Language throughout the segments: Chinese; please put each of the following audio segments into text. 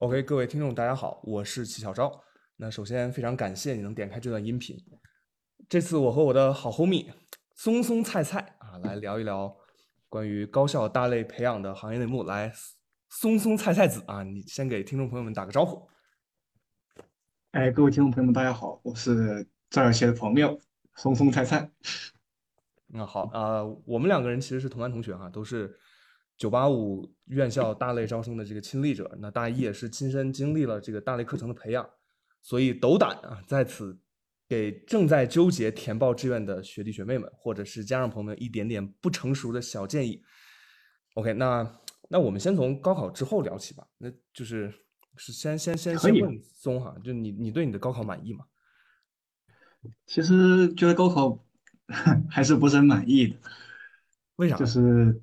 OK，各位听众，大家好，我是齐小昭。那首先非常感谢你能点开这段音频。这次我和我的好 homie 松松菜菜啊，来聊一聊关于高校大类培养的行业内幕。来，松松菜菜子啊，你先给听众朋友们打个招呼。哎，各位听众朋友们，大家好，我是这儿些的朋友松松菜菜。那好啊，我们两个人其实是同班同学哈，都是九八五院校大类招生的这个亲历者。那大一也是亲身经历了这个大类课程的培养，所以斗胆啊，在此给正在纠结填报志愿的学弟学妹们，或者是家长朋友们一点点不成熟的小建议。OK，那那我们先从高考之后聊起吧。那就是是先先先先问松哈，就你你对你的高考满意吗？其实觉得高考。还是不是很满意的，为啥？就是，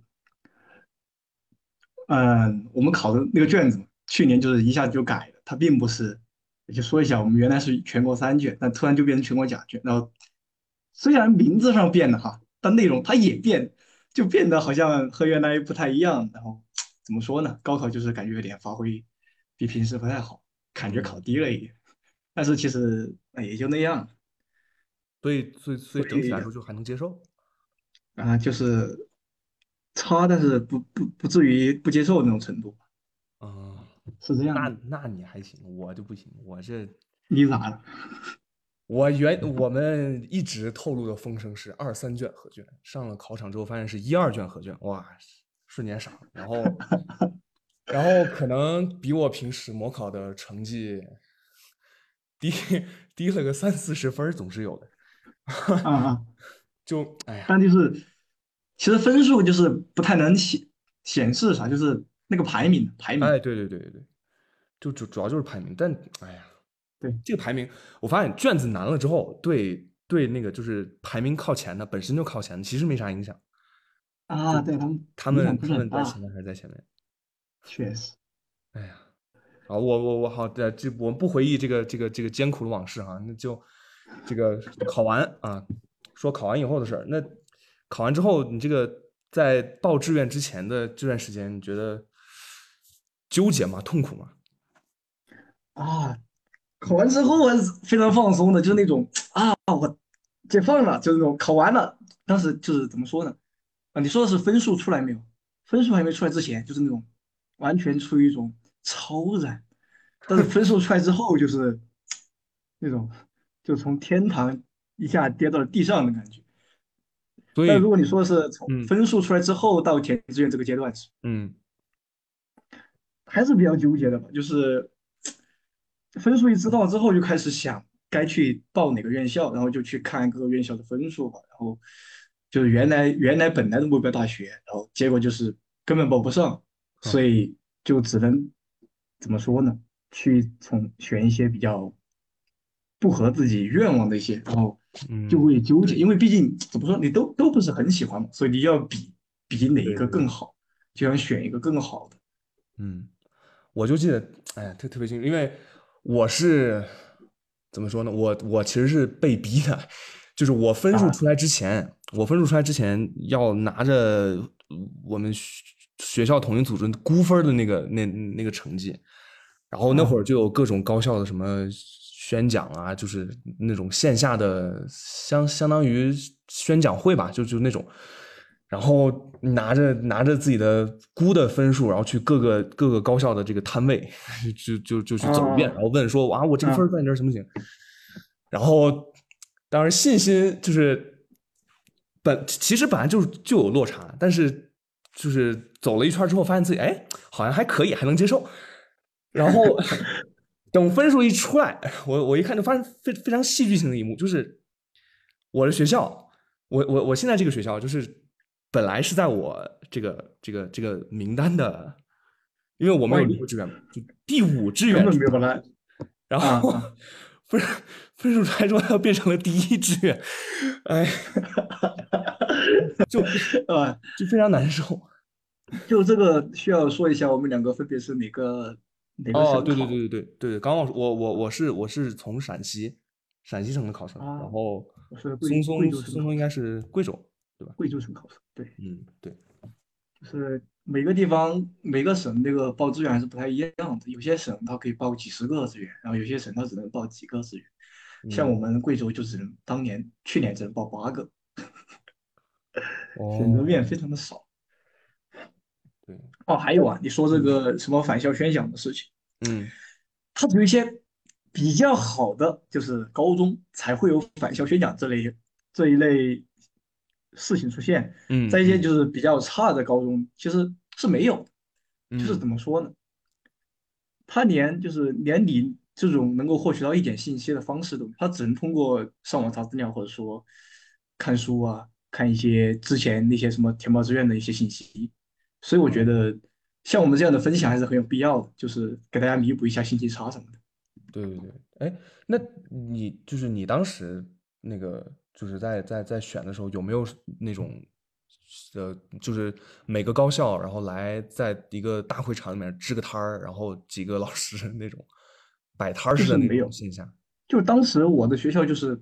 嗯，我们考的那个卷子，去年就是一下子就改了，它并不是，就说一下，我们原来是全国三卷，但突然就变成全国甲卷，然后虽然名字上变了哈，但内容它也变，就变得好像和原来不太一样。然后怎么说呢？高考就是感觉有点发挥比平时不太好，感觉考低了一点，但是其实也就那样。所以，所以，所以整体来说就还能接受，啊，就是差，但是不不不至于不接受那种程度，啊，是这样。那那你还行，我就不行，我这你咋了？我原我们一直透露的风声是二三卷合卷，上了考场之后发现是一二卷合卷，哇，瞬间傻了。然后，然后可能比我平时模考的成绩低低了个三四十分，总是有的。啊啊，就哎呀，但就是，其实分数就是不太能显显示啥，就是那个排名排名。哎，对对对对对，就主主要就是排名。但哎呀，对这个排名，我发现卷子难了之后，对对那个就是排名靠前的，本身就靠前的，其实没啥影响。啊，对他们他们他们在前面还是在前面？确实。哎呀，好，我我我好的，这我们不回忆这个这个这个艰苦的往事哈，那就。这个考完啊，说考完以后的事儿。那考完之后，你这个在报志愿之前的这段时间，你觉得纠结吗？痛苦吗？啊，考完之后我是非常放松的，就是那种啊，我解放了，就是那种考完了，当时就是怎么说呢？啊，你说的是分数出来没有？分数还没出来之前，就是那种完全处于一种超然，但是分数出来之后，就是 那种。就从天堂一下跌到了地上的感觉。但如果你说的是从分数出来之后到填志愿这个阶段，嗯，还是比较纠结的吧。就是 分数一知道之后，就开始想该去报哪个院校，然后就去看各个院校的分数吧。然后就是原来原来本来的目标大学，然后结果就是根本报不上，所以就只能怎么说呢？去从选一些比较。不合自己愿望的一些，然后就会纠结，因为毕竟怎么说，你都都不是很喜欢嘛，所以你要比比哪一个更好，就想选一个更好的。嗯，我就记得，哎，特特别清楚，因为我是怎么说呢？我我其实是被逼的，就是我分数出来之前，我分数出来之前要拿着我们学校统一组织估分的那个那那个成绩，然后那会儿就有各种高校的什么。宣讲啊，就是那种线下的相相当于宣讲会吧，就就那种，然后拿着拿着自己的估的分数，然后去各个各个高校的这个摊位，就就就去走一遍，然后问说啊，我这个分在你这儿行不行？然后当然信心就是本其实本来就是就有落差，但是就是走了一圈之后，发现自己哎好像还可以，还能接受，然后。等分数一出来，我我一看就发现非非常戏剧性的一幕，就是我的学校，我我我现在这个学校，就是本来是在我这个这个这个名单的，因为我们有六个志愿嘛，就第五志愿，然后分 分数出来之后，它变成了第一志愿，哎，就啊，就非常难受。就这个需要说一下，我们两个分别是哪个？哦，对对对对对对对，刚刚我我我是我是从陕西陕西省的考生，然后松松松松应该是贵州对吧？贵州省考生，对，嗯对，就是每个地方每个省那个报志愿还是不太一样的，有些省它可以报几十个志愿，然后有些省它只能报几个志愿。像我嗯，们贵州就只能当年去年只能报八个，选择哦，面非常的少。对，哦，还有啊，你说这嗯个什么返校宣讲的事情，嗯它只有一些比较好的，就是高中才会有返校宣讲这类这一类事情出现，嗯在一些就是比较差的高中其实是没有的就是嗯怎么说呢？他连就是连你这种能够获取到一点信息的方式都没有，他只能通过上网查资料，或者说看书啊，看一些之前那些什么填报志愿的一些信息。所以我觉哦，得像我们这样的分享还是很有必要的，就是给大家弥补一下信息差什么的。对对对，哎，那你就是你当时那个就是在在在选的时候，有没有那种呃，就是每个高校然后来在一个大会场里面支个摊儿，然后几个老师 那种摆摊儿就似的没有，种现象？就当时我的学校就是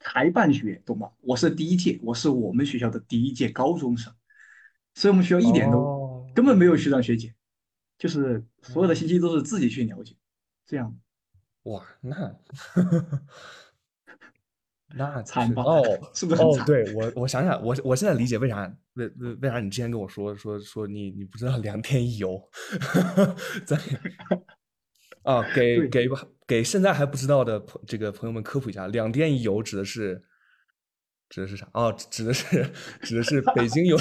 才办学，懂吗？我是第一届，我是我们学校的第一届高中生，所以我们学校一点都哦，根本没有学长学姐，就是所有的哦，信息都是自己去了解，这样哇，那 那惨吧？哦是不是很哦，惨？对我我想想，我我现在理解为啥为为为啥你之前跟我说说说你你不知道两天一游，在啊给对给给现在还不知道的朋这个朋友们科普一下，两电一游指的是指的是啥？哦，指的是指的是北京邮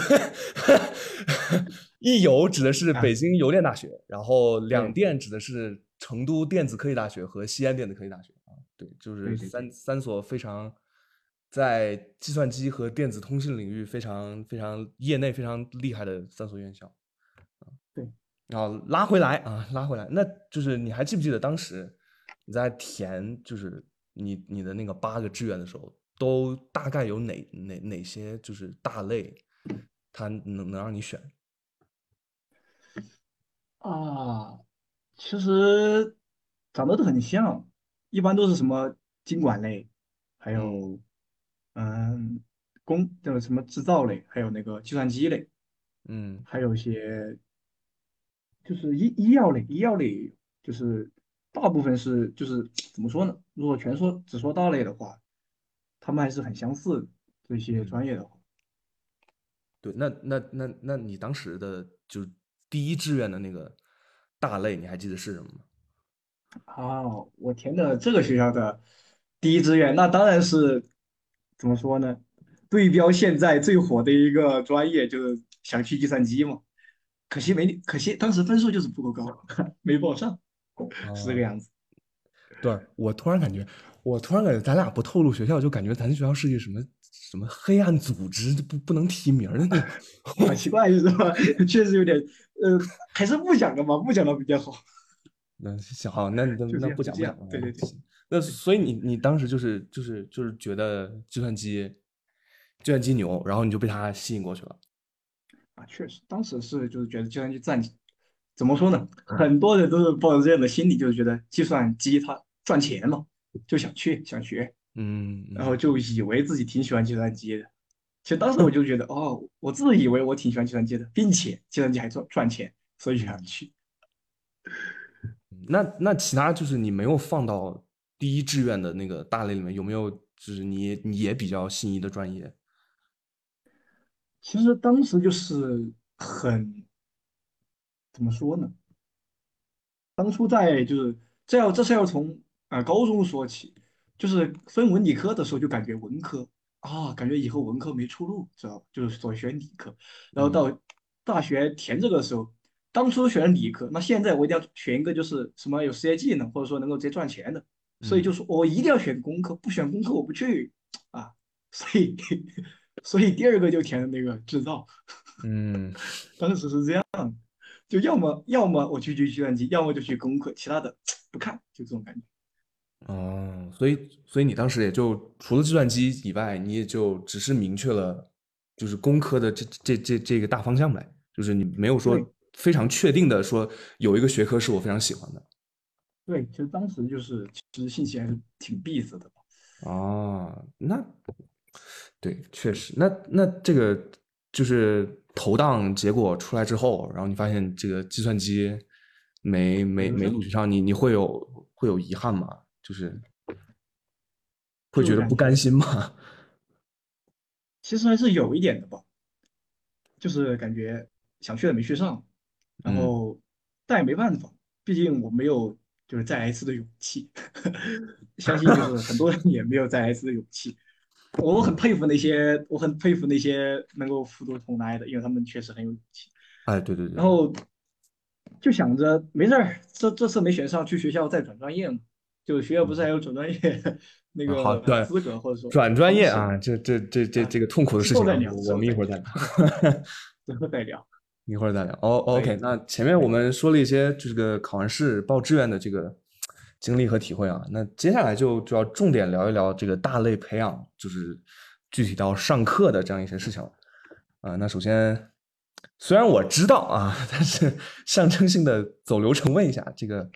一邮指的是啊，北京邮电大学，然后两电指的是成都电子科技大学和西安电子科技大学啊。对，就是三三所非常在计算机和电子通信领域非常非常业内非常厉害的三所院校。对，然后拉回来啊，拉回来，那就是你还记不记得当时你在填就是你你的那个八个志愿的时候，都大概有哪哪哪些就是大类，它能能让你选？啊，其实长得都很像，一般都是什么经管类，还嗯有嗯工的什么制造类，还有那个计算机类，嗯还有一些就是医医药类，医药类就是大部分是就是怎么说呢？如果全说只说大类的话，他们还是很相似的这些嗯，专业的话。对，那那那那你当时的就第一志愿的那个大类，你还记得是什么吗？啊，我填的这个学校的第一志愿，那当然是怎么说呢？对标现在最火的一个专业，就是想去计算机嘛。可惜没，可惜当时分数就是不够高，没报上，是这个哦，样子。对，我突然感觉，我突然感觉咱俩不透露学校，就感觉咱学校是一个什么什么黑暗组织，不不能提名儿的那种。好奇怪是吧？确实有点，呃，还是不讲了吧，不讲了比较好。那行好，那那那不。讲不讲了。对对对，那所以你你当时就是就是就是觉得计算机计算机牛，然后你就被它吸引过去了。啊，确实，当时是就是觉得计算机赚，怎么说呢？很多人都是抱着这样的心理，就是觉得计算机它赚钱嘛，就想去想学，嗯然后就以为自己挺喜欢计算机的。其实当时我就觉得，哦，我自以为我挺喜欢计算机的，并且计算机还赚赚钱，所以想嗯。去。那那其他就是你没有放到第一志愿的那个大类里面，有没有就是你你也比较心仪的专业？其实当时就是很怎么说呢？当初在就是这要这是要从啊、呃高中说起，就是分文理科的时候就感觉文科啊，感觉以后文科没出路，知道吧？就是所以选理科，然后嗯到大学填这个时候，当初选理科，那现在我一定要选一个就是什么有实业技能，或者说能够直接赚钱的，所以就嗯说我一定要选工科，不选工科我不去啊，所以所以第二个就填的那个制造，嗯，当时是这样。就要么要么我去学计算机，要么就去工科，其他的 不看，就这种感觉。哦，所以所以你当时也就除了计算机以外，你也就只是明确了就是工科的这这这这个大方向呗，就是你没有说非常确定的说有一个学科是我非常喜欢的。对，其实当时就是其实信息还是挺闭塞的。哦，那对，确实，那那这个就是投档结果出来之后，然后你发现这个计算机没没没录取上，你你会有会有遗憾吗？就是会觉得不甘心吗？其实还是有一点的吧，就是感觉想去的没去上，然后但也没办法，毕竟我没有就是再来一次的勇气，相信就是很多人也没有再来一次的勇气。我很佩服那些，我很佩服那些能够复读重来的，因为他们确实很有勇气。哎，对对对。然后就想着没事儿，这这次没选上，去学校再转专业嘛。就学校不是还有转专业那个资格，或者说转专业啊？这这这这这个痛苦的事情，我们一会儿再聊。一会儿再聊，一会儿再聊。哦，OK。那前面我们说了一些这个考完试报志愿的这个。经历和体会啊，那接下来就就要重点聊一聊这个大类培养，就是具体到上课的这样一些事情了啊。那首先，虽然我知道啊，但是象征性的走流程问一下，这个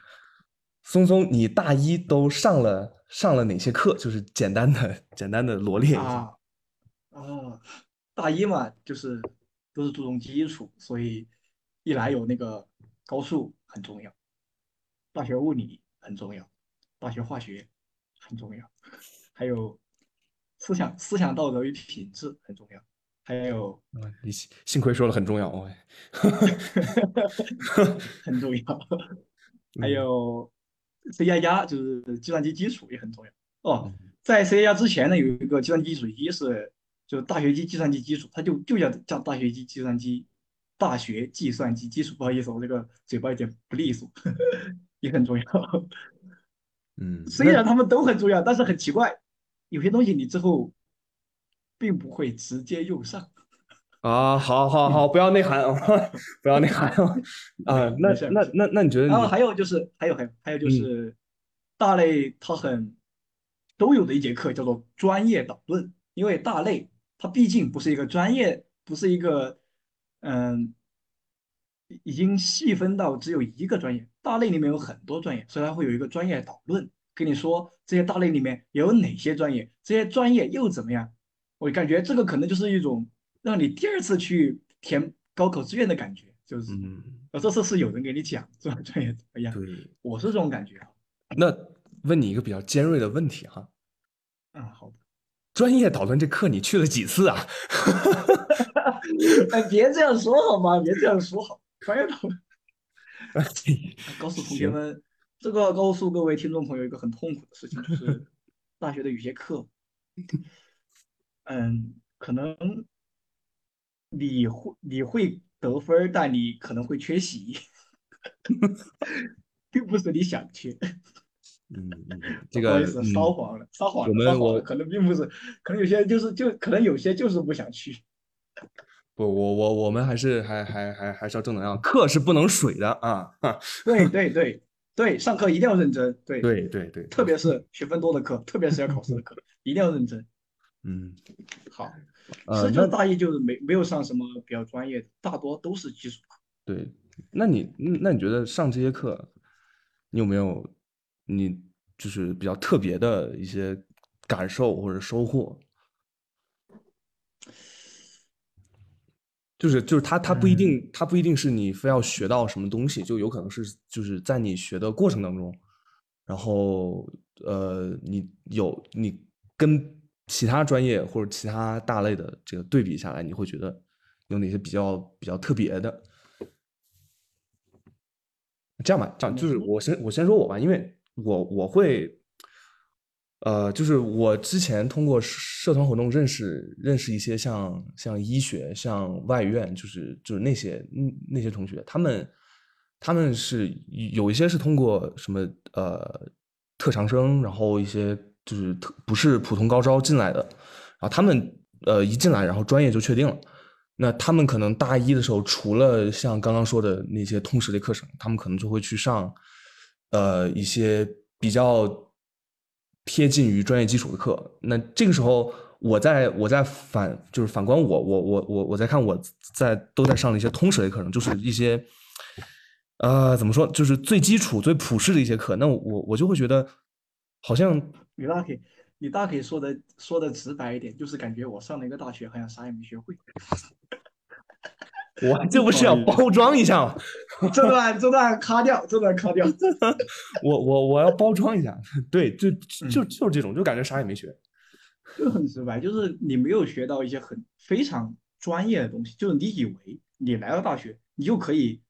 松松，你大一都上了上了哪些课？就是简单的简单的罗列一下。啊，哦，大一嘛，就是都是注重基础，所以一来有那个高数很重要，大学物理。很重要，大学化学很重要，还有思想思想道德与品质很重要，还有你幸亏说了很重要哦，很重要，还有 C 加加就是计算机基础也很重要哦。在 C 加加之前呢，有一个计算机基础一是就大学机计算机基础，它就就叫叫大学机计算机大学计算机基础。不好意思，我这个嘴巴有点不利索。也很重要，嗯，虽然他们都很重要，但是很奇怪，有些东西你之后并不会直接用上。啊，好，好，好，不要内涵，不要内涵 啊。那那那那你觉得？然后还有就是，还有还有还有就是，大类它很都有的一节课叫做专业导论，因为大类它毕竟不是一个专业，不是一个嗯。已经细分到只有一个专业，大类里面有很多专业，所以它会有一个专业导论，跟你说这些大类里面有哪些专业，这些专业又怎么样。我感觉这个可能就是一种让你第二次去填高考志愿的感觉，就是，呃，这次是有人给你讲 这个专业怎么样。对，我是这种感觉啊。那问你一个比较尖锐的问题哈。啊，好的。专业导论这课你去了几次啊？哎，别这样说好吗？别这样说好。专业导论，告诉同学们，这个告诉各位听众朋友一个很痛苦的事情，就是大学的有些课，嗯，可能你会你会得分，但你可能会缺席，并不是你想去。嗯嗯，这个撒谎了，撒谎了，撒谎了，可能并不是，可能有些就是就可能有些就是不想去。不，我我我们还是还还还还是要正能量，课是不能水的啊！对对对对，上课一定要认真，对对对对，特别是学分多的课，特别是要考试的课，一定要认真。嗯，好，其实就大一就是没没有上什么比较专业的，大多都是基础课。对，那你那你觉得上这些课，你有没有你就是比较特别的一些感受或者收获？就是就是他他不一定他不一定是你非要学到什么东西，就有可能是就是在你学的过程当中，然后呃你有你跟其他专业或者其他大类的这个对比下来，你会觉得有哪些比较比较特别的？这样吧，这样就是我先我先说我吧，因为我我会。呃，就是我之前通过社团活动认识认识一些像像医学、像外院，就是就是那些那些同学，他们他们是有一些是通过什么呃特长生，然后一些就是特不是普通高招进来的，然后他们呃一进来，然后专业就确定了。那他们可能大一的时候，除了像刚刚说的那些通识类课程，他们可能就会去上呃一些比较。贴近于专业基础的课，那这个时候我在我在反就是反观我我我我我在看我在都在上的一些通识类课程，就是一些呃怎么说就是最基础最普适的一些课，那我我就会觉得好像你大可以你大可以说的说的直白一点，就是感觉我上了一个大学好像啥也没学会。我这不是要包装一下吗？这段这段卡掉，这段卡掉。我我我要包装一下，对，就就就是这种，就感觉啥也没学，就很直白，就是你没有学到一些很非常专业的东西，就是你以为你来到大学，你就可以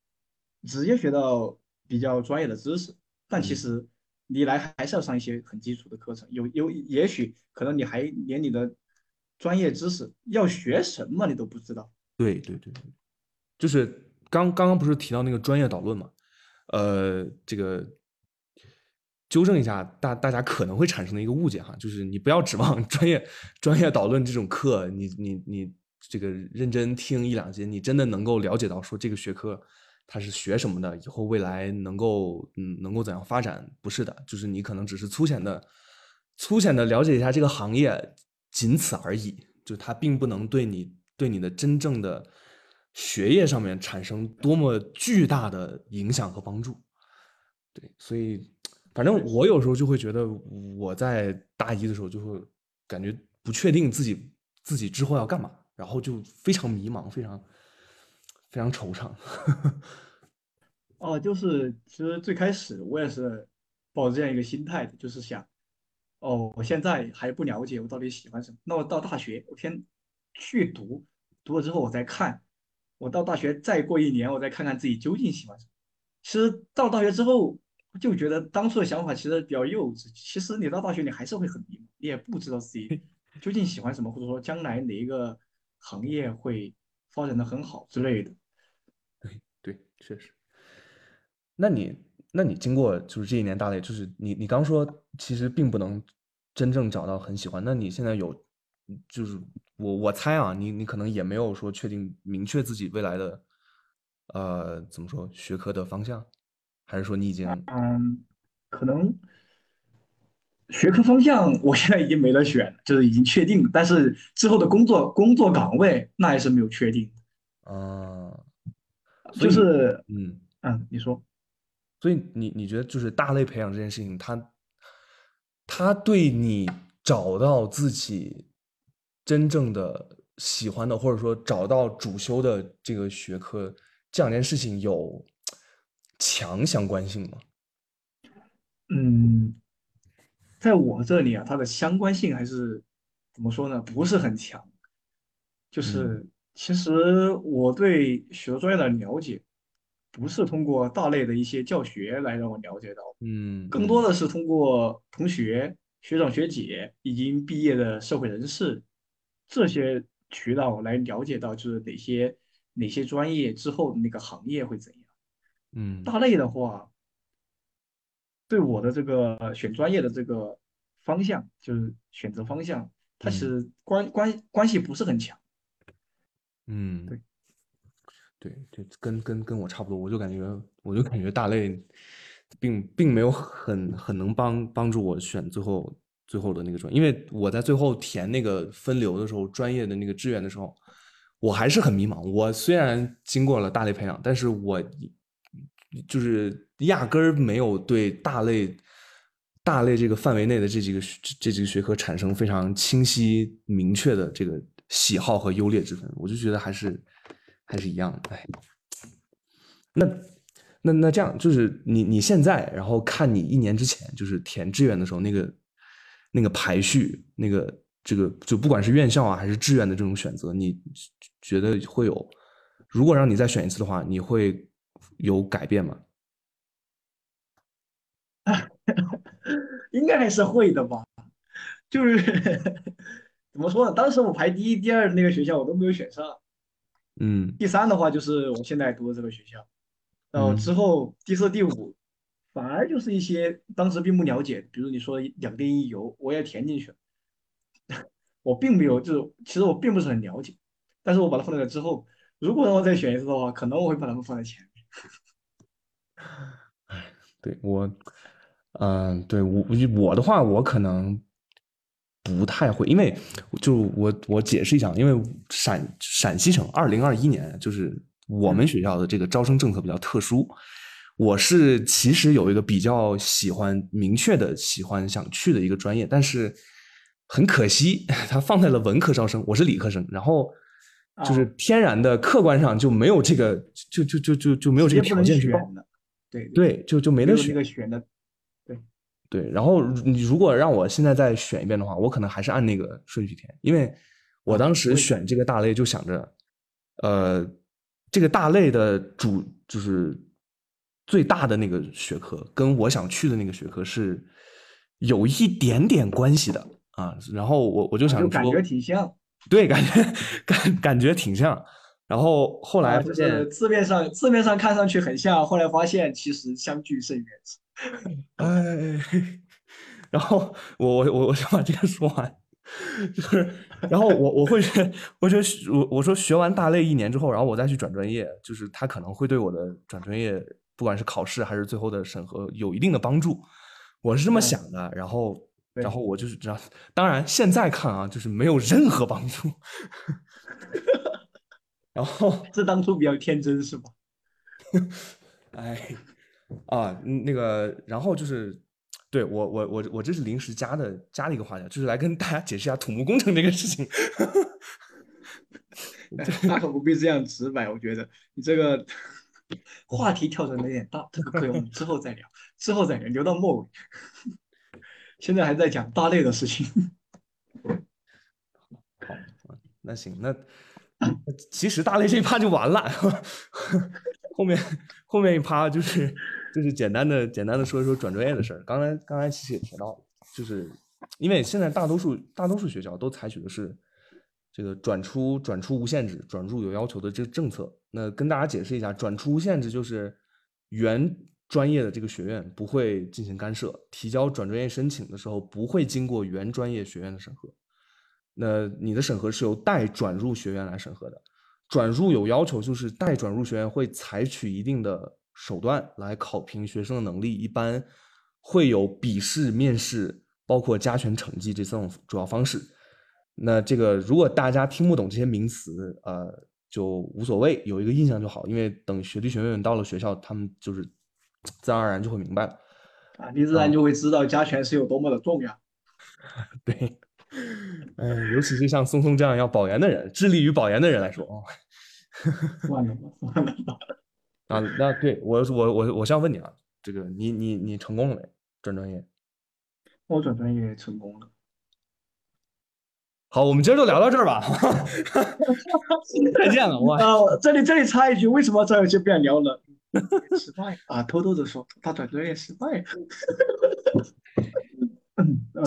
直接学到比较专业的知识，但其实你来还是要上一些很基础的课程，有有也许可能你还连你的专业知识要学什么你都不知道。对对对，就是。刚刚刚不是提到那个专业导论嘛？呃，这个纠正一下大大家可能会产生的一个误解哈，就是你不要指望专业专业导论这种课，你你你这个认真听一两节，你真的能够了解到说这个学科它是学什么的，以后未来能够嗯能够怎样发展？不是的，就是你可能只是粗浅的粗浅的了解一下这个行业，仅此而已，就它并不能对你对你的真正的。学业上面产生多么巨大的影响和帮助，对，所以反正我有时候就会觉得我在大一的时候就会感觉不确定自己自己之后要干嘛，然后就非常迷茫，非常非常惆怅。哦，就是其实最开始我也是抱着这样一个心态的，就是想，哦，我现在还不了解我到底喜欢什么，那我到大学我先去读，读了之后我再看。我到大学再过一年，我再看看自己究竟喜欢什么。其实到大学之后，就觉得当初的想法其实比较幼稚。其实你到大学，你还是会很迷茫，你也不知道自己 究竟喜欢什么，或者说将来哪一个行业会发展的很好之类的。对对，确实。那你那你经过就是这一年大类，就是你你刚说其实并不能真正找到很喜欢，那你现在有就是。我我猜啊，你你可能也没有说确定明确自己未来的，呃，怎么说学科的方向，还是说你已经嗯，可能学科方向我现在已经没得选，就是已经确定，但是之后的工作工作岗位那还是没有确定啊，就是嗯嗯，你说，所以你你觉得就是大类培养这件事情，它它对你找到自己。真正的喜欢的，或者说找到主修的这个学科，这两件事情有强相关性吗？嗯，在我这里啊，它的相关性还是怎么说呢？不是很强。就是其实我对许多专业的了解，不是通过大类的一些教学来让我了解到，嗯，更多的是通过同学、学长、学姐已经毕业的社会人士。这些渠道来了解到，就是哪些哪些专业之后那个行业会怎样。嗯，大类的话，对我的这个选专业的这个方向，就是选择方向，它其实关关关系不是很强。嗯，对，对，就跟跟跟我差不多，我就感觉我就感觉大类并并没有很很能帮帮助我选最后。最后的那个专，因为我在最后填那个分流的时候，专业的那个志愿的时候，我还是很迷茫。我虽然经过了大类培养，但是我就是压根儿没有对大类大类这个范围内的这几个这几个学科产生非常清晰明确的这个喜好和优劣之分。我就觉得还是还是一样的。哎，那那那这样就是你你现在，然后看你一年之前就是填志愿的时候那个。那个排序，那个这个就不管是院校啊还是志愿的这种选择，你觉得会有？如果让你再选一次的话，你会有改变吗？应该还是会的吧。就是 怎么说呢？当时我排第一、第二的那个学校我都没有选上。嗯。第三的话就是我现在读的这个学校，然后之后第四、第五。反而就是一些当时并不了解，比如你说两电一油，我也填进去了，我并没有，就是其实我并不是很了解，但是我把它放在了之后，如果让我再选一次的话，可能我会把它们放在前面。哎，对我，嗯，对我我的话，我可能不太会，因为就我我解释一下，因为陕陕西省二零二一年就是我们学校的这个招生政策比较特殊。我是其实有一个比较喜欢、明确的喜欢、想去的一个专业，但是很可惜，它放在了文科招生。我是理科生，然后就是天然的客观上就没有这个，就就就就就没有这个条件去选的。对对，就就没得选。那个选的，对对。然后你如果让我现在再选一遍的话，我可能还是按那个顺序填，因为我当时选这个大类就想着，呃，这个大类的主就是最大的那个学科，跟我想去的那个学科是有一点点关系的啊。然后我我就想说，感觉挺像。对，感觉感感觉挺像。然后后来发现字面上字面上看上去很像，后来发现其实相距甚远。哎，然后我我我我想把这个说完，就是，然后我我会我觉得我我说学完大类一年之后，然后我再去转专业，就是他可能会对我的转专业，不管是考试还是最后的审核有一定的帮助，我是这么想的。然后然后我就是这样，当然现在看啊，就是没有任何帮助。然后这当初比较天真是吧？哎，啊，那个，然后就是，对我我我我这是临时加的加了一个话题，就是来跟大家解释一下土木工程这个事情。大可不必这样直白，我觉得你这个话题跳转的有点大，这个可以我们之后再聊，之后再聊，留到末尾。现在还在讲大类的事情。好，那行，那。其实大类这一趴就完了，后面后面一趴就是就是简单的简单的说一说转专业的事儿。刚才刚才其实也提到，就是因为现在大多数大多数学校都采取的是这个转出转出无限制、转入有要求的这个政策。那跟大家解释一下，转出无限制就是原专业的这个学院不会进行干涉，提交转专业申请的时候不会经过原专业学院的审核。那你的审核是由待转入学院来审核的，转入有要求，就是待转入学院会采取一定的手段来考评学生的能力，一般会有笔试、面试，包括加权成绩这三种主要方式。那这个如果大家听不懂这些名词，呃，就无所谓，有一个印象就好，因为等学弟学妹们到了学校，他们就是自然而然就会明白了。啊，你自然就会知道加权是有多么的重要。对。嗯，尤其是像松松这样要保研的人，致力于保研的人来说，哦，算了吧，算了吧。啊，那对我，我，我，我先问你啊，这个你，你，你成功了没？转专业？我转专业成功了。好，我们今儿就聊到这儿吧。再见了，我。啊，这里这里插一句，为什么这就不想聊了？失败啊！偷偷的说，他转专业失败。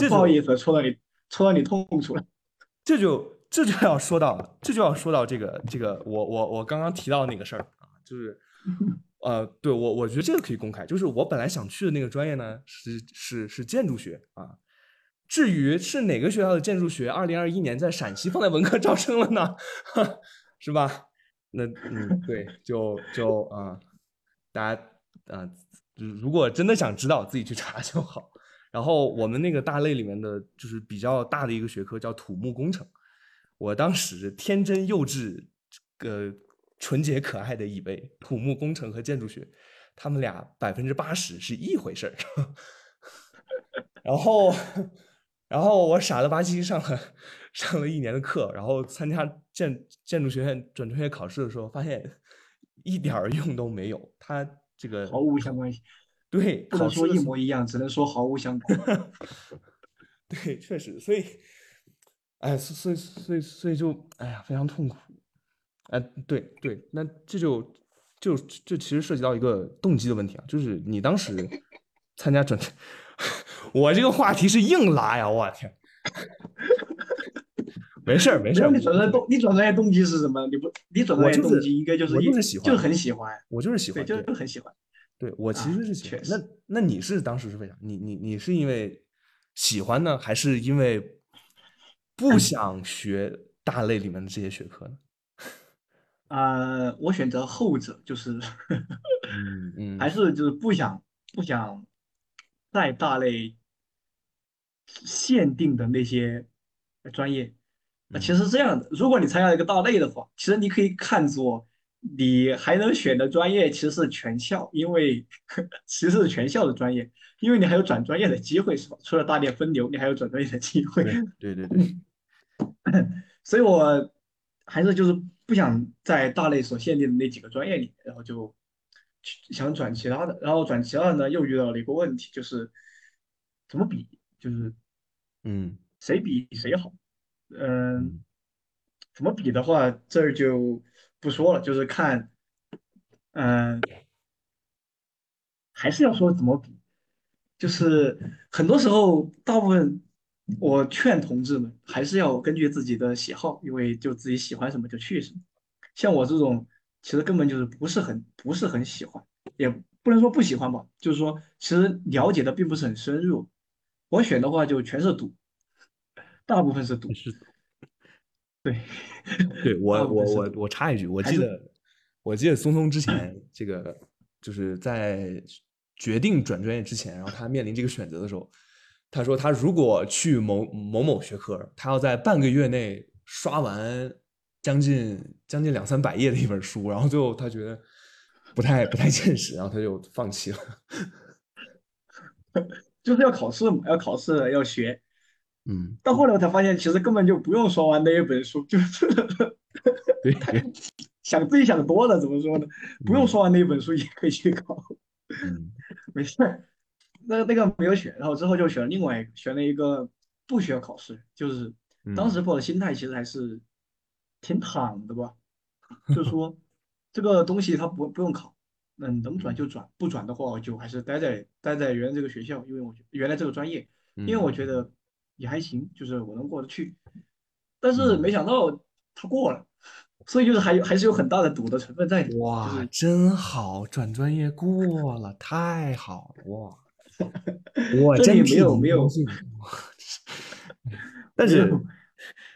不好意思，戳到你。戳到你痛处了，这就这就要说到，这就要说到这个这个，我我我刚刚提到那个事儿啊，就是，呃，对我我觉得这个可以公开，就是我本来想去的那个专业呢，是是是建筑学啊，至于是哪个学校的建筑学，二零二一年在陕西放在文科招生了呢，是吧？那嗯，对，就就啊，大家啊，如果真的想知道，自己去查就好。然后我们那个大类里面的就是比较大的一个学科叫土木工程，我当时天真幼稚、呃纯洁可爱的以为土木工程和建筑学，他们俩百分之八十是一回事儿。然后，然后我傻了吧唧上了上了一年的课，然后参加建建筑学院转专业考试的时候，发现一点儿用都没有，它这个毫无相关性。对，不能说一模一样，只能说毫无相关。对，确实，所以，哎，所以，所以，所以就，哎呀，非常痛苦。哎，对对，那这就就这其实涉及到一个动机的问题啊，就是你当时参加整，我这个话题是硬拉呀，我天。没事儿，没事儿。你转专业动，你转专业动机是什么？你不，你转专业动机应该就是就是喜欢，就很喜欢。我就是喜欢，对就是很喜欢。对我其实是喜欢，那那你是当时是为啥？你你你是因为喜欢呢，还是因为不想学大类里面的这些学科呢？呃，我选择后者，就是，嗯嗯，还是就是不想不想在大类限定的那些专业。那其实是这样的，如果你参加一个大类的话，其实你可以看作。你还能选的专业其实是全校，因为 其实是全校的专业，因为你还有转专业的机会，是吧？除了大类分流，你还有转专业的机会。对对对。所以我还是就是不不想在大类所限定的那几个专业里，然后就想转其他的，然后转其他的呢，又遇到了一个问题，就是怎么比，就是嗯谁比谁好，嗯，怎么比的话，这儿就不说了，就是看，嗯，还是要说怎么比，就是很多时候，大部分我劝同志们还是要根据自己的喜好，因为就自己喜欢什么就去什么。像我这种，其实根本就是不是很不是很喜欢，也不能说不喜欢吧，就是说其实了解的并不是很深入。我选的话就全是赌，大部分是赌。是对，对 我我我我插一句，我记得我记得松松之前这个就是在决定转专业之前，然后他面临这个选择的时候，他说他如果去某某某学科，他要在半个月内刷完将近将近两三百页的一本书，然后最后他觉得不太不太现实，然后他就放弃了。就是要考试嘛，要考试要学。嗯，到后来我才发现，其实根本就不用刷完那一本书，就是对。对，想自己想多了，怎么说呢？不用嗯。刷完那一本书也可以去考，嗯。没事儿。那那个没有选，然后之后就选了另外一个，选了一个不需要考试，就是当时嗯抱的心态其实还是挺躺的吧，就是说这个东西它不不用考，嗯，能转就转，不转的话我就还是待在待在原来这个学校，因为我原来这个专业，因为我觉得也还行，就是我能过得去。但是没想到他过了，所以就是还有还是有很大的赌的成分在里面。就哇，是真好，转专业过了，太好了哇！我这里没有 没有。但是，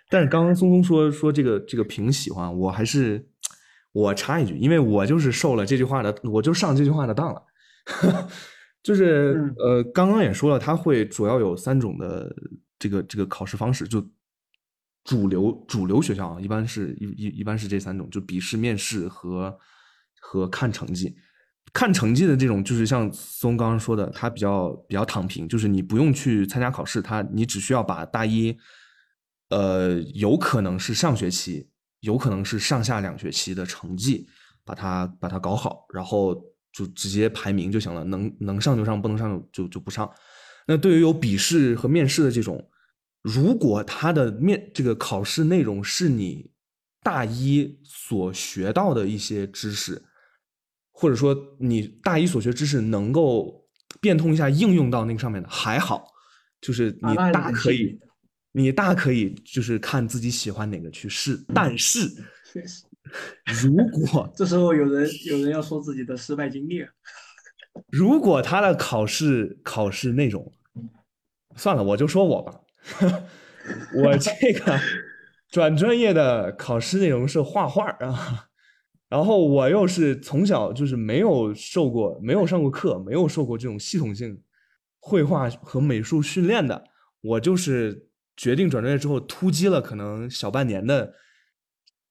但是刚刚松松说说这个这个凭喜欢，我还是我插一句，因为我就是受了这句话的，我就上这句话的当了。就是嗯呃，刚刚也说了，它会主要有三种的这个这个考试方式，就主流主流学校啊，一般是一一一般是这三种，就笔试、面试和和看成绩。看成绩的这种，就是像松刚刚说的，他比较比较躺平，就是你不用去参加考试，他你只需要把大一，呃，有可能是上学期，有可能是上下两学期的成绩，把它把它搞好，然后就直接排名就行了，能能上就上，不能上就就不上。那对于有笔试和面试的这种，如果他的面这个考试内容是你大一所学到的一些知识，或者说你大一所学知识能够变通一下应用到那个上面的，还好，就是你大可以你大可以就是看自己喜欢哪个去试。但是确实，如果这时候有人有人要说自己的失败经历，如果他的考试考试内容，算了，我就说我吧，我这个转专业的考试内容是画画啊，然后我又是从小就是没有受过、没有上过课、没有受过这种系统性绘画和美术训练的，我就是决定转专业之后突击了可能小半年的，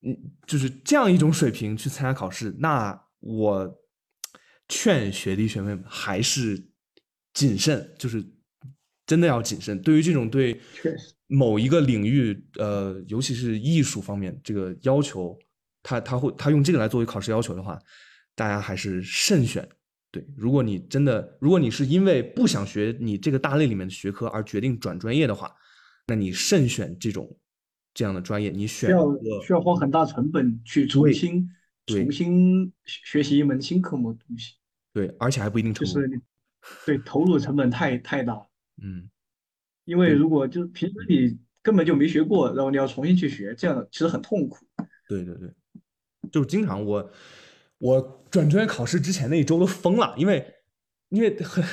嗯，就是这样一种水平去参加考试，那我劝学弟学妹们还是谨慎，就是真的要谨慎。对于这种对某一个领域，呃，尤其是艺术方面这个要求，他他会他用这个来作为考试要求的话，大家还是慎选。对，如果你真的，如果你是因为不想学你这个大类里面的学科而决定转专业的话，那你慎选这种这样的专业，你选需要需要花很大成本去重新重新学习一门新科目的东西，对，而且还不一定成功。就是对投入成本太太大了。嗯，因为如果就是平时你根本就没学过，然后你要重新去学，这样其实很痛苦。对对对，就是经常我我转专业考试之前那一周都疯了，因为因为很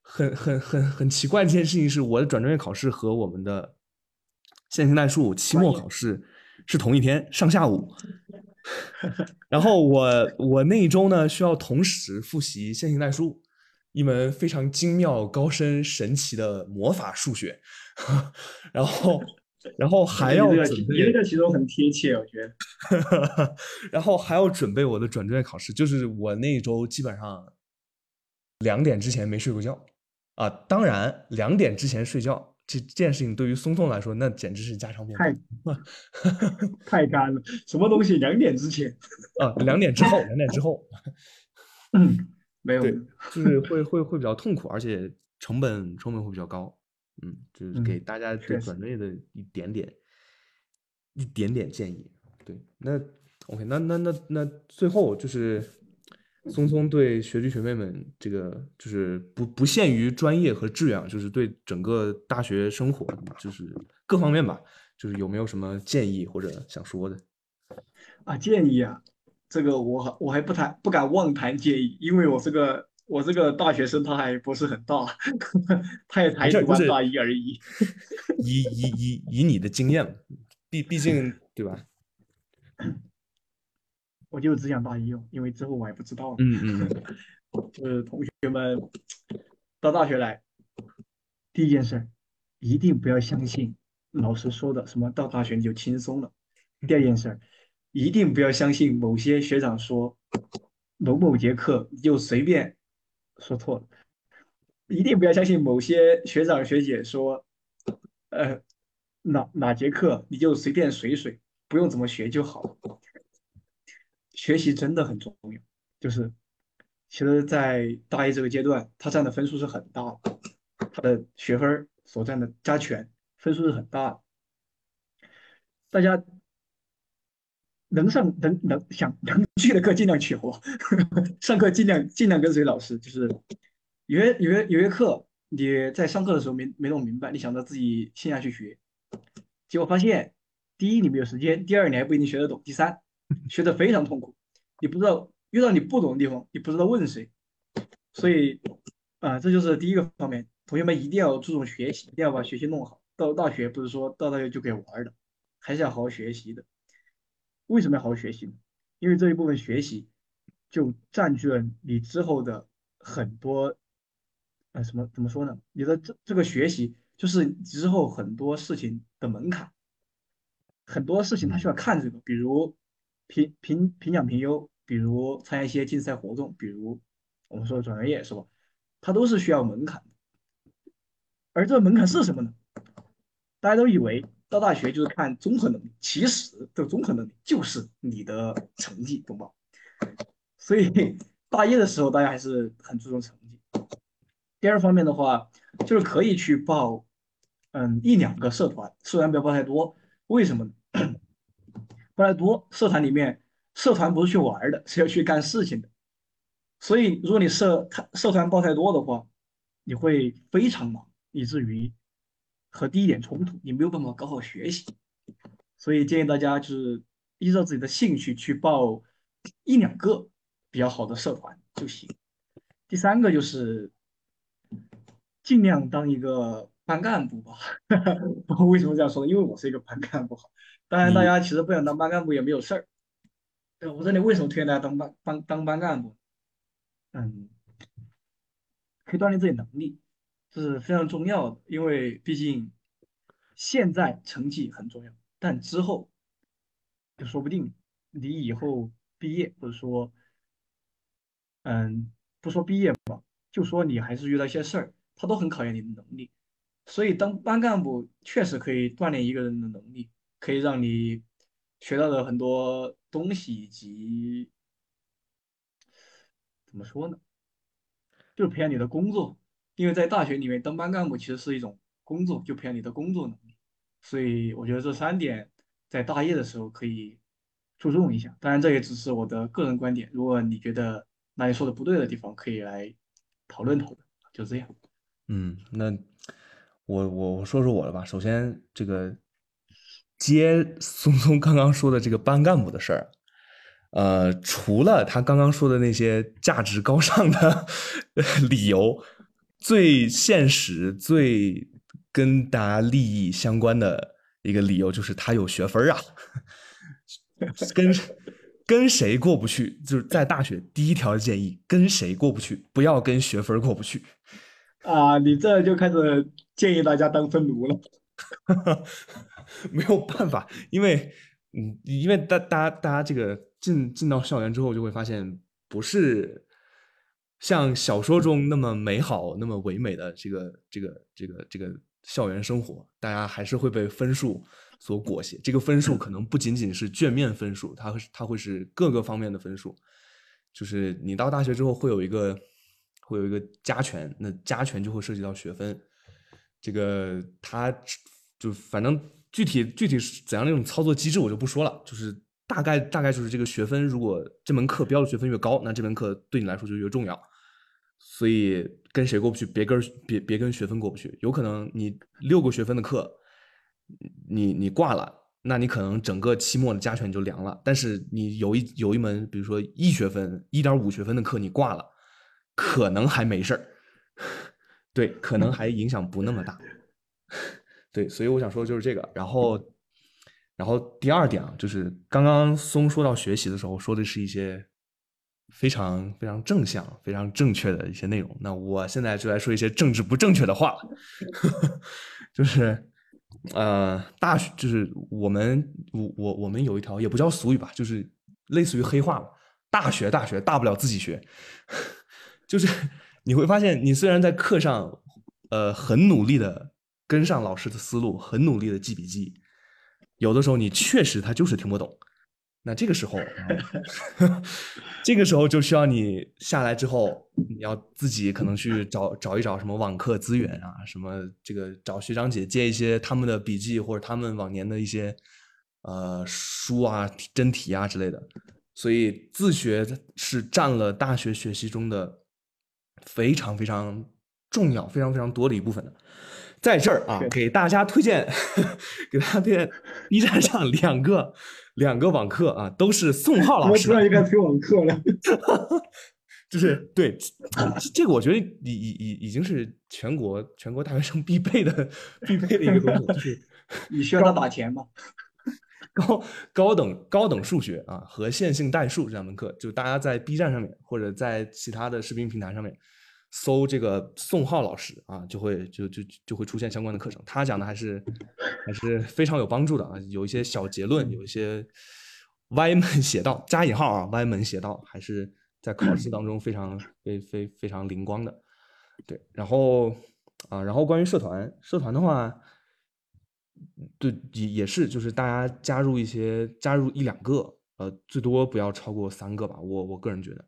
很很很很奇怪的一件事情是，我的转专业考试和我们的线性代数期末考试是同一天上下午，然后我我那一周呢需要同时复习线性代数。一门非常精妙、高深、神奇的魔法数学，然后，然后还要准备你这个其实很贴切，我觉得。然后还要准备我的转专业考试，就是我那一周基本上两点之前没睡过觉啊。当然，两点之前睡觉这这件事情对于松松来说，那简直是家常便太饭。太干了，什么东西两点之前？啊，两点之后，两点之后，嗯，没有，对，就是会 会会比较痛苦，而且成本成本会比较高。嗯，就是给嗯大家对转专业的一点点一点点建议。对，那 OK，那那那那最后就是松松对学弟学妹们这个就是不不限于专业和志愿啊，就是对整个大学生活就是各方面吧，就是有没有什么建议或者想说的？啊，建议啊，这个我还我还不谈不敢妄谈建议，因为我这个我这个大学生他还不是很大，他也才读完大一而已。以以以以你的经验，毕毕竟对吧？我就只想大一哦，因为之后我还不知道呢。嗯嗯嗯，就是同学们到大学来，第一件事儿，一定不要相信老师说的什么到大学你就轻松了。第二件事儿，一定不要相信某些学长说某某节课你就随便说错了，一定不要相信某些学长学姐说，呃，哪哪节课你就随便水水，不用怎么学就好。学习真的很重要，就是其实，在大一这个阶段，他占的分数是很大的，他的学分所占的加权分数是很大的。大家能上能能想能去的课尽量去，好不好？上课尽量尽量跟随老师，就是有些有些有些课你在上课的时候没没弄明白，你想着自己线下去学，结果发现第一你没有时间，第二你还不一定学得懂，第三 学得非常痛苦，你不知道遇到你不懂的地方，你不知道问谁，所以啊、这就是第一个方面，同学们一定要注重学习，一定要把学习弄好。到大学不是说到大学就可以玩儿的，还是要好好学习的。为什么要好好学习呢？因为这一部分学习就占据了你之后的很多，呃，什么怎么说呢？你的这这个学习就是之后很多事情的门槛，很多事情他需要看这个，比如评评评奖评优，比如参加一些竞赛活动，比如我们说的转专业是吧？它都是需要门槛的。而这个门槛是什么呢？大家都以为到大学就是看综合能力，其实这个综合能力就是你的成绩，懂吧？所以 大一的时候大家还是很注重成绩。第二方面的话，就是可以去报，嗯，一两个社团，社团不要报太多。为什么呢？报太多，社团里面社团不是去玩的，是要去干事情的。所以如果你社他社团报太多的话，你会非常忙，以至于和第一点冲突，你没有办法搞好学习。所以建议大家就是依照自己的兴趣去报一两个比较好的社团就行。第三个就是尽量当一个班干部吧。为什么这样说呢？因为我是一个班干部。当然，大家其实不想当班干部也没有事儿。对，我这里为什么推荐大家当班班当班干部？嗯，可以锻炼自己能力，是非常重要的。因为毕竟现在成绩很重要，但之后就说不定你以后毕业，或者说，嗯，不说毕业吧，就说你还是遇到一些事儿，它都很考验你的能力。所以当班干部确实可以锻炼一个人的能力，可以让你学到的很多东西，以及怎么说呢？就是培养你的工作，因为在大学里面当班干部其实是一种工作，就培养你的工作能力。所以我觉得这三点在大一的时候可以注重一下。当然，这也只是我的个人观点，如果你觉得哪里说的不对的地方，可以来讨论讨论。就这样。嗯，那我我我说说我的吧。首先，这个接松松刚刚说的这个班干部的事儿，呃，除了他刚刚说的那些价值高尚的 理由，最现实、最跟大家利益相关的一个理由就是他有学分儿啊，跟跟谁过不去，就是在大学第一条建议，跟谁过不去，不要跟学分过不去。啊，你这就开始建议大家当分奴了。没有办法，因为嗯，因为大大家大家这个进进到校园之后，就会发现不是像小说中那么美好、那么唯美的这个这个这个这个校园生活，大家还是会被分数所裹挟。这个分数可能不仅仅是卷面分数，它它会是各个方面的分数。就是你到大学之后会有一个会有一个加权，那加权就会涉及到学分。这个它就反正具体具体是怎样的一种操作机制我就不说了，就是大概大概就是这个学分，如果这门课标的学分越高，那这门课对你来说就越重要。所以跟谁过不去，别跟别别跟学分过不去。有可能你六个学分的课，你你挂了，那你可能整个期末的加权就凉了。但是你有一有一门，比如说一学分、一点五学分的课，你挂了，可能还没事儿。对，可能还影响不那么大。对，所以我想说的就是这个。然后，然后第二点啊，就是刚刚松说到学习的时候，说的是一些。非常非常正向、非常正确的一些内容。那我现在就来说一些政治不正确的话，就是呃，大学就是我们我我我们有一条也不叫俗语吧，就是类似于黑话吧。大学大学大不了自己学，就是你会发现，你虽然在课上呃很努力的跟上老师的思路，很努力的记笔记，有的时候你确实他就是听不懂。那这个时候，这个时候就需要你下来之后，你要自己可能去找找一找什么网课资源啊，什么这个找学长姐借一些他们的笔记或者他们往年的一些呃书啊、真题啊之类的。所以自学是占了大学学习中的非常非常重要、非常非常多的一部分的。在这儿啊，给大家推荐，给大家推荐 B 站上两个。两个网课啊，都是宋浩老师。我知道应该推网课了，就是对 这个，我觉得已已已已经是全国全国大学生必备的必备的一个东西，就是 你需要他打钱吗？高高等高等数学啊和线性代数这两门课，就大家在 B 站上面或者在其他的视频平台上面。搜这个宋浩老师啊，就会就就就会出现相关的课程。他讲的还是还是非常有帮助的啊，有一些小结论，有一些歪门邪道（加引号啊）歪门邪道，还是在考试当中非常非非非常灵光的。对，然后啊，然后关于社团，社团的话，对也也是，就是大家加入一些，加入一两个，呃，最多不要超过三个吧。我我个人觉得，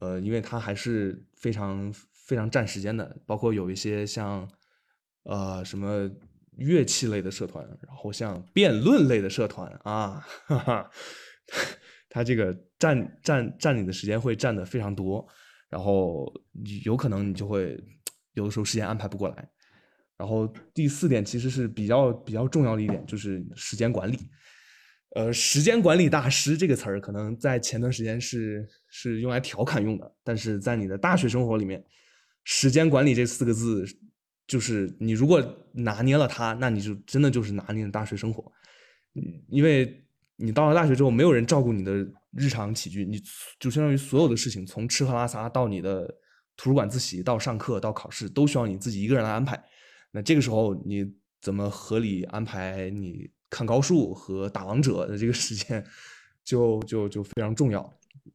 呃，因为它还是非常。非常占时间的，包括有一些像，呃，什么乐器类的社团，然后像辩论类的社团啊，哈哈，他这个占占占你的时间会占的非常多，然后有可能你就会有的时候时间安排不过来。然后第四点其实是比较比较重要的一点，就是时间管理。呃，时间管理大师这个词儿可能在前段时间是是用来调侃用的，但是在你的大学生活里面。时间管理这四个字，就是你如果拿捏了它，那你就真的就是拿捏了大学生活。因为你到了大学之后，没有人照顾你的日常起居，你就相当于所有的事情，从吃喝拉撒到你的图书馆自习，到上课到考试，都需要你自己一个人来安排。那这个时候你怎么合理安排你看高数和打王者的这个时间，就就就非常重要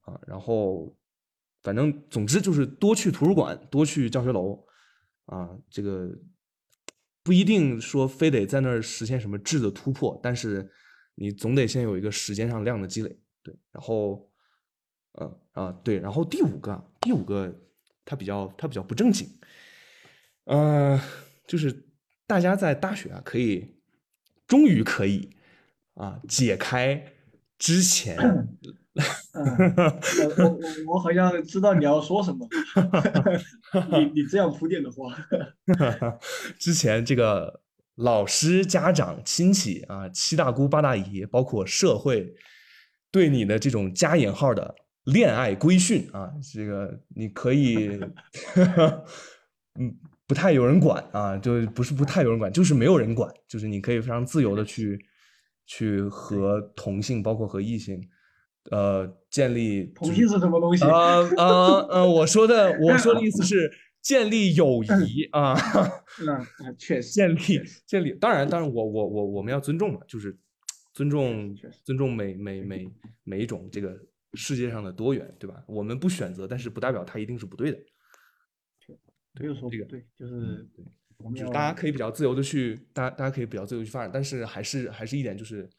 啊。然后。反正总之就是多去图书馆，多去教学楼，啊，这个不一定说非得在那儿实现什么质的突破，但是你总得先有一个时间上量的积累，对。然后，嗯啊对，然后第五个，第五个它比较它比较不正经，呃，就是大家在大学啊可以，终于可以啊解开之前。我我我好像知道你要说什么，你你这样铺垫的话，之前这个老师、家长、亲戚啊，七大姑八大姨，包括社会对你的这种加引号的恋爱规训啊，这个你可以，嗯，不太有人管啊，就不是不太有人管，就是没有人管，就是你可以非常自由的去去和同性，包括和异性。呃，建立同性是什么东西？呃呃呃！我说的，我说的意思是建立友谊啊。嗯，确实，建立建立。当然，当然，我我我我们要尊重嘛，就是尊重尊重每每每每一种这个世界上的多元，对吧？我们不选择，但是不代表它一定是不对的。没有说这个对，就是就是大家可以比较自由的去，大家大家可以比较自由去发展，但是还是还是一点就是，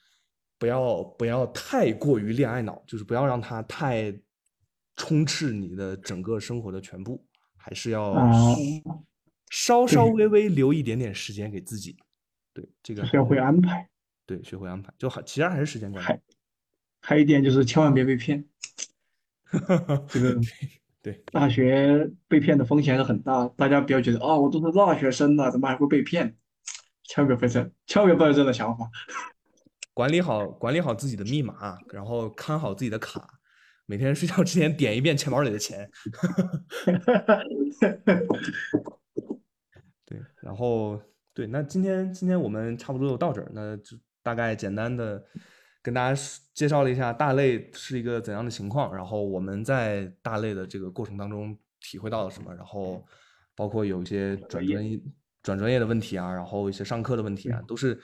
不要不要太过于恋爱脑，就是不要让它太充斥你的整个生活的全部，还是要稍稍微微留一点点时间给自己。对，这个学会安排。对，学会安排，就好其实还是时间管理。还还有一点就是千万别被骗。这个对大学被骗的风险是很大，大家不要觉得啊，我都是大学生了，怎么还会被骗？千万别这，千万别抱有这样的想法。管理好管理好自己的密码，然后看好自己的卡，每天睡觉之前点一遍钱包里的钱。对，然后对，那今天今天我们差不多就到这儿，那就大概简单的跟大家介绍了一下大类是一个怎样的情况，然后我们在大类的这个过程当中体会到了什么，然后包括有一些转专业转专业的问题啊，然后一些上课的问题啊，都是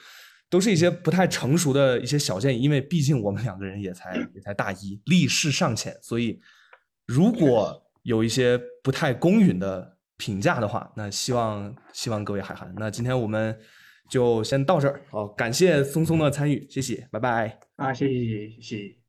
都是一些不太成熟的一些小建议，因为毕竟我们两个人也才 也才大一，立世尚浅，所以如果有一些不太公允的。评价的话，那希望希望各位海涵。那今天我们就先到这儿，好，感谢松松的参与，谢谢，拜拜。啊，谢谢谢谢。